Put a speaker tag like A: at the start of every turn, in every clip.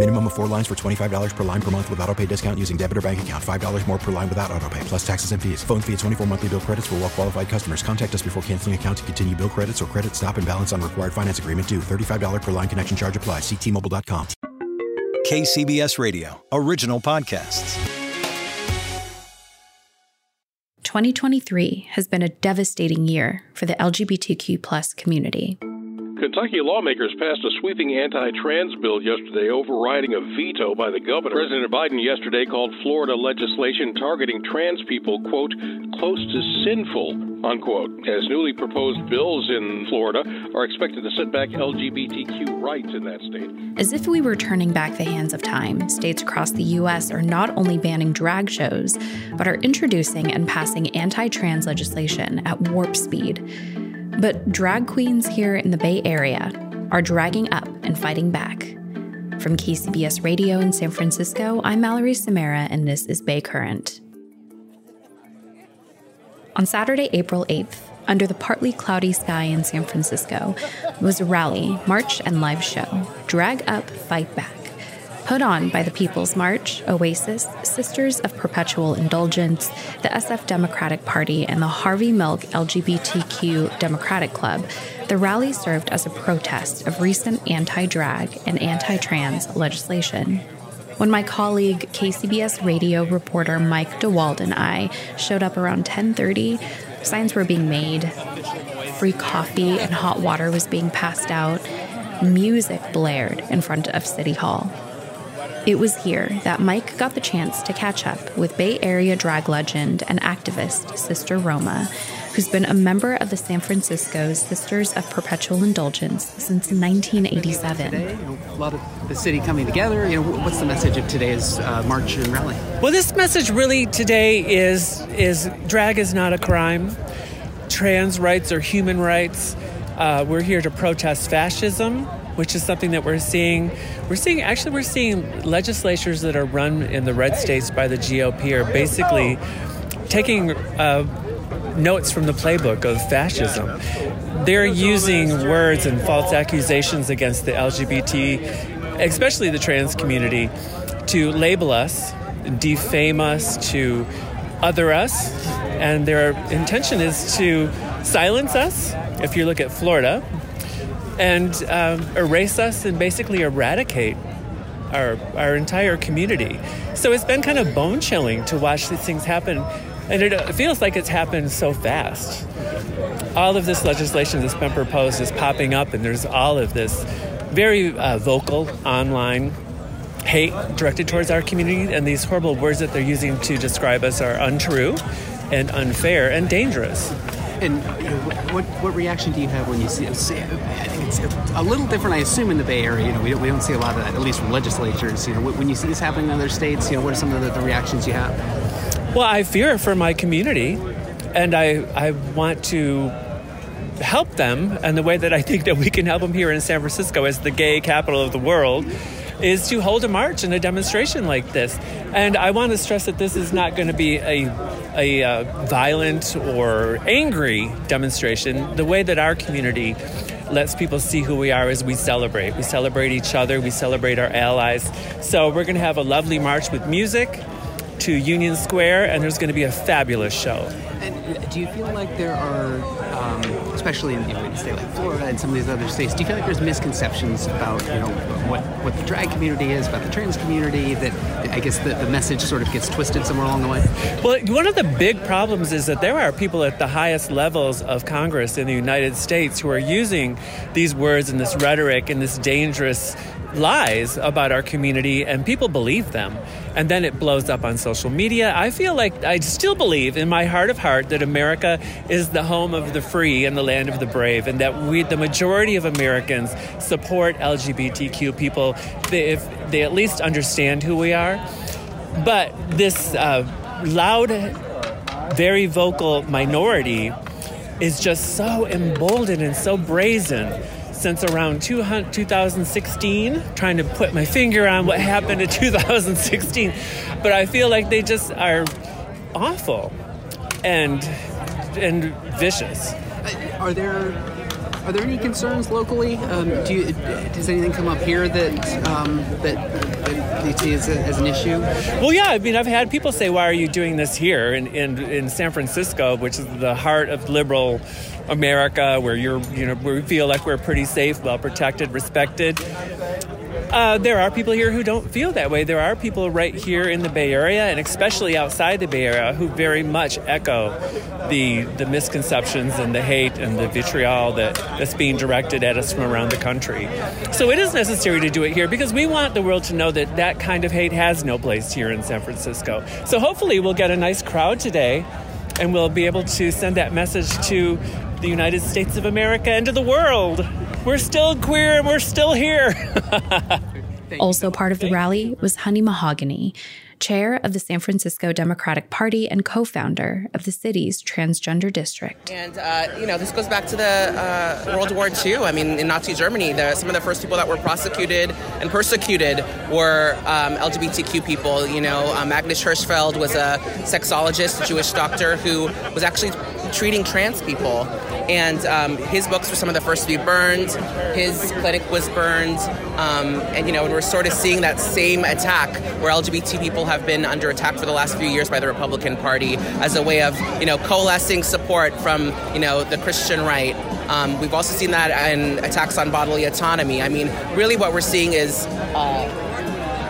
A: Minimum of four lines for $25 per line per month with auto pay discount using debit or bank account. $5 more per line without auto pay, plus taxes and fees. Phone fee at 24 monthly bill credits for well qualified customers. Contact us before canceling account to continue bill credits or credit stop and balance on required finance agreement due. $35 per line connection charge applies. Ctmobile.com.
B: KCBS Radio, original podcasts.
C: 2023 has been a devastating year for the LGBTQ plus community.
D: Kentucky lawmakers passed a sweeping anti trans bill yesterday, overriding a veto by the governor. President Biden yesterday called Florida legislation targeting trans people, quote, close to sinful, unquote, as newly proposed bills in Florida are expected to set back LGBTQ rights in that state.
C: As if we were turning back the hands of time, states across the U.S. are not only banning drag shows, but are introducing and passing anti trans legislation at warp speed. But drag queens here in the Bay Area are dragging up and fighting back. From KCBS Radio in San Francisco, I'm Mallory Somera, and this is Bay Current. On Saturday, April 8th, under the partly cloudy sky in San Francisco, was a rally, march, and live show Drag Up, Fight Back put on by the People's March, Oasis, Sisters of Perpetual Indulgence, the SF Democratic Party, and the Harvey Milk LGBTQ Democratic Club, the rally served as a protest of recent anti drag and anti trans legislation. When my colleague, KCBS radio reporter Mike DeWald and I showed up around 10:30, signs were being made, free coffee and hot water was being passed out, music blared in front of City Hall. It was here that Mike got the chance to catch up with Bay Area drag legend and activist Sister Roma, who's been a member of the San Francisco Sisters of Perpetual Indulgence since 1987.
E: Today, you know, a lot of the city coming together. You know, what's the message of today's uh, march and rally?
F: Well, this message really today is is drag is not a crime. Trans rights are human rights. Uh, we're here to protest fascism which is something that we're seeing. We're seeing actually we're seeing legislatures that are run in the red states by the GOP are basically taking uh, notes from the playbook of fascism. They're using words and false accusations against the LGBT, especially the trans community, to label us, defame us, to other us, and their intention is to silence us. If you look at Florida, and um, erase us and basically eradicate our, our entire community. So it's been kind of bone chilling to watch these things happen. And it feels like it's happened so fast. All of this legislation that's been proposed is popping up, and there's all of this very uh, vocal online hate directed towards our community, and these horrible words that they're using to describe us are untrue and unfair and dangerous.
E: And you know, what, what reaction do you have when you see, see it's a little different, I assume, in the Bay Area. You know, we don't, we don't see a lot of that, at least from legislatures. You know, when you see this happening in other states, you know, what are some of the, the reactions you have?
F: Well, I fear for my community, and I I want to help them. And the way that I think that we can help them here in San Francisco, as the gay capital of the world, is to hold a march and a demonstration like this. And I want to stress that this is not going to be a a uh, violent or angry demonstration. The way that our community lets people see who we are as we celebrate. We celebrate each other, we celebrate our allies. So we're going to have a lovely march with music to Union Square, and there's going to be a fabulous show.
E: And do you feel like there are, um, especially in, you know, in a state like Florida and some of these other states, do you feel like there's misconceptions about you know what, what the drag community is, about the trans community, that I guess the, the message sort of gets twisted somewhere along the way?
F: Well, one of the big problems is that there are people at the highest levels of Congress in the United States who are using these words and this rhetoric and this dangerous lies about our community and people believe them. And then it blows up on social media. I feel like I still believe in my heart of heart that America is the home of the free and the land of the brave, and that we, the majority of Americans, support LGBTQ people if they at least understand who we are. But this uh, loud, very vocal minority is just so emboldened and so brazen since around 2016, trying to put my finger on what happened in 2016. But I feel like they just are awful and and vicious.
E: Are there are there any concerns locally? Um, do you, does anything come up here that um, that, as, as, an issue?
F: Well, yeah. I mean, I've had people say, "Why are you doing this here in, in, in San Francisco, which is the heart of liberal America, where you're you know where we feel like we're pretty safe, well protected, respected?" Uh, there are people here who don't feel that way. There are people right here in the Bay Area, and especially outside the Bay Area, who very much echo the the misconceptions and the hate and the vitriol that, that's being directed at us from around the country. So it is necessary to do it here because we want the world to know that that kind of hate has no place here in San Francisco. So hopefully we'll get a nice crowd today, and we'll be able to send that message to the United States of America and to the world. We're still queer and we're still here.
C: also part of the rally was Honey Mahogany, chair of the San Francisco Democratic Party and co founder of the city's transgender district.
G: And, uh, you know, this goes back to the uh, World War II. I mean, in Nazi Germany, the, some of the first people that were prosecuted and persecuted were um, LGBTQ people. You know, um, Magnus Hirschfeld was a sexologist, a Jewish doctor who was actually treating trans people. And um, his books were some of the first to be burned. His clinic was burned. Um, and, you know, and we're sort of seeing that same attack where LGBT people have been under attack for the last few years by the Republican Party as a way of, you know, coalescing support from, you know, the Christian right. Um, we've also seen that in attacks on bodily autonomy. I mean, really what we're seeing is. Uh,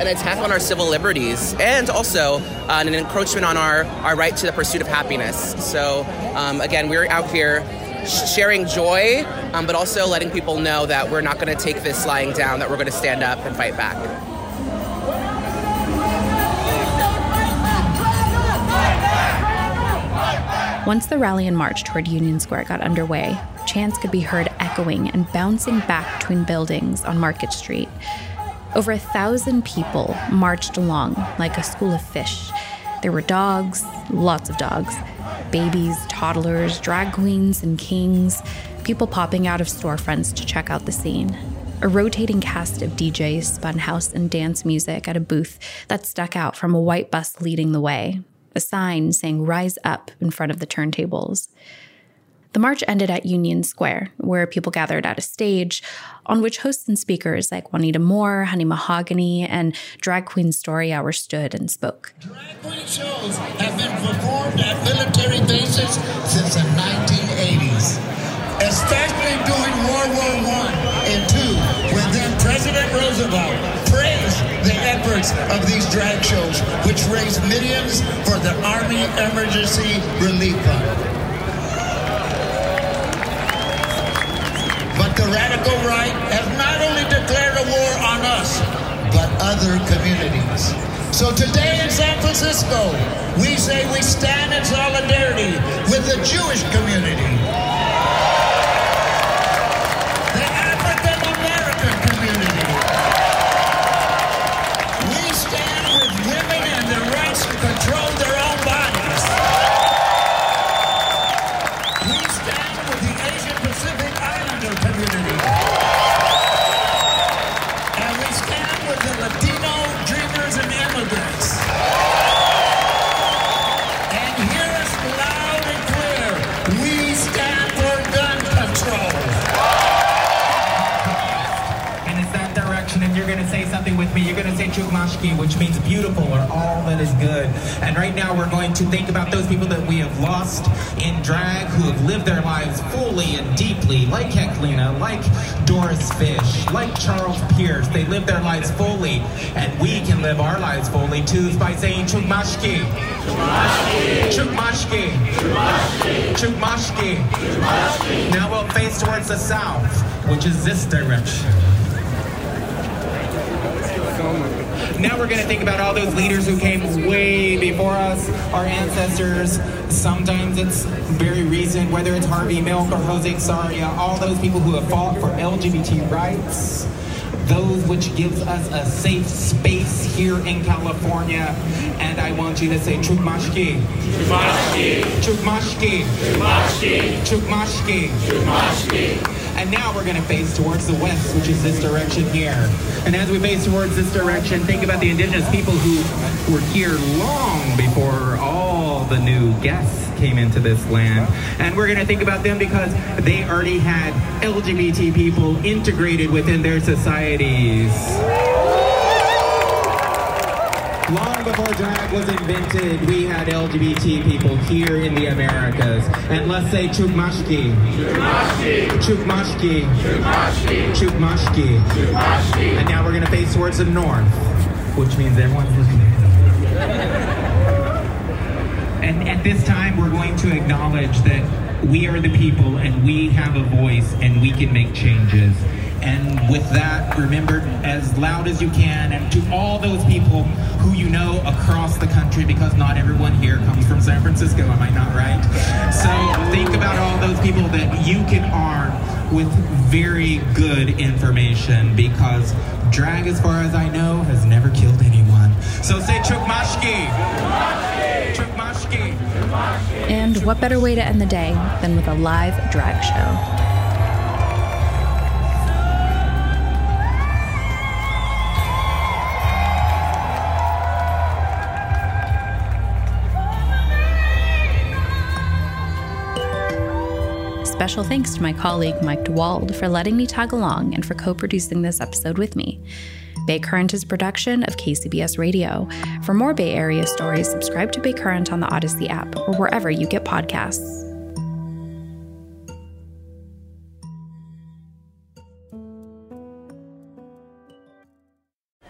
G: an attack on our civil liberties and also uh, an encroachment on our, our right to the pursuit of happiness. So, um, again, we're out here sharing joy, um, but also letting people know that we're not going to take this lying down, that we're going to stand up and fight back.
C: Once the rally and march toward Union Square got underway, chants could be heard echoing and bouncing back between buildings on Market Street. Over a thousand people marched along like a school of fish. There were dogs, lots of dogs, babies, toddlers, drag queens, and kings, people popping out of storefronts to check out the scene. A rotating cast of DJs spun house and dance music at a booth that stuck out from a white bus leading the way, a sign saying Rise Up in front of the turntables. The march ended at Union Square, where people gathered at a stage on which hosts and speakers like Juanita More, Honey Mahogany, and Drag Queen Story Hour stood and spoke.
H: Drag queen shows have been performed at military bases since the 1980s, especially during World War I and II, when then President Roosevelt praised the efforts of these drag shows, which raised millions for the Army Emergency Relief Fund. The radical right has not only declared a war on us, but other communities. So today in San Francisco, we say we stand in solidarity with the Jewish community. To
I: say something with me, you're going to say Chukmashki, which means beautiful or all that is good. And right now we're going to think about those people that we have lost in drag who have lived their lives fully and deeply, like Heklina, like Doris Fish, like Charles Pierce. They live their lives fully, and we can live our lives fully too by saying Chukmashki. Chukmashki. Chukmashki. Now we'll face towards the south, which is this direction. Oh now we're going to think about all those leaders who came way before us, our ancestors. Sometimes it's very recent, whether it's Harvey Milk or Jose Sarria, all those people who have fought for LGBT rights those which gives us a safe space here in California. And I want you to say Chukmashki.
J: Chukmashki.
I: Chukmashki.
J: Chukmashki.
I: Chukmashki.
J: Chukmashki.
I: And now we're going to face towards the west, which is this direction here. And as we face towards this direction, think about the indigenous people who were here long before all the new guests came into this land. And we're going to think about them because they already had LGBT people integrated within their societies. Long before drag was invented, we had LGBT people here in the Americas. And let's say Chukmashki.
J: Chukmashki.
I: Chukmashki.
J: Chukmashki.
I: And now we're going to face towards the north, which means everyone's at And at this time, we're going to acknowledge that we are the people and we have a voice and we can make changes. And with that, remember as loud as you can, and to all those people who you know across the country, because not everyone here comes from San Francisco, am I not right? So think about all those people that you can arm with very good information, because drag, as far as I know, has never killed anyone. So say Chukmashki!
C: And what better way to end the day than with a live drag show? Special thanks to my colleague Mike DeWald for letting me tag along and for co producing this episode with me. Bay Current is a production of KCBS Radio. For more Bay Area stories, subscribe to Bay Current on the Odyssey app or wherever you get podcasts.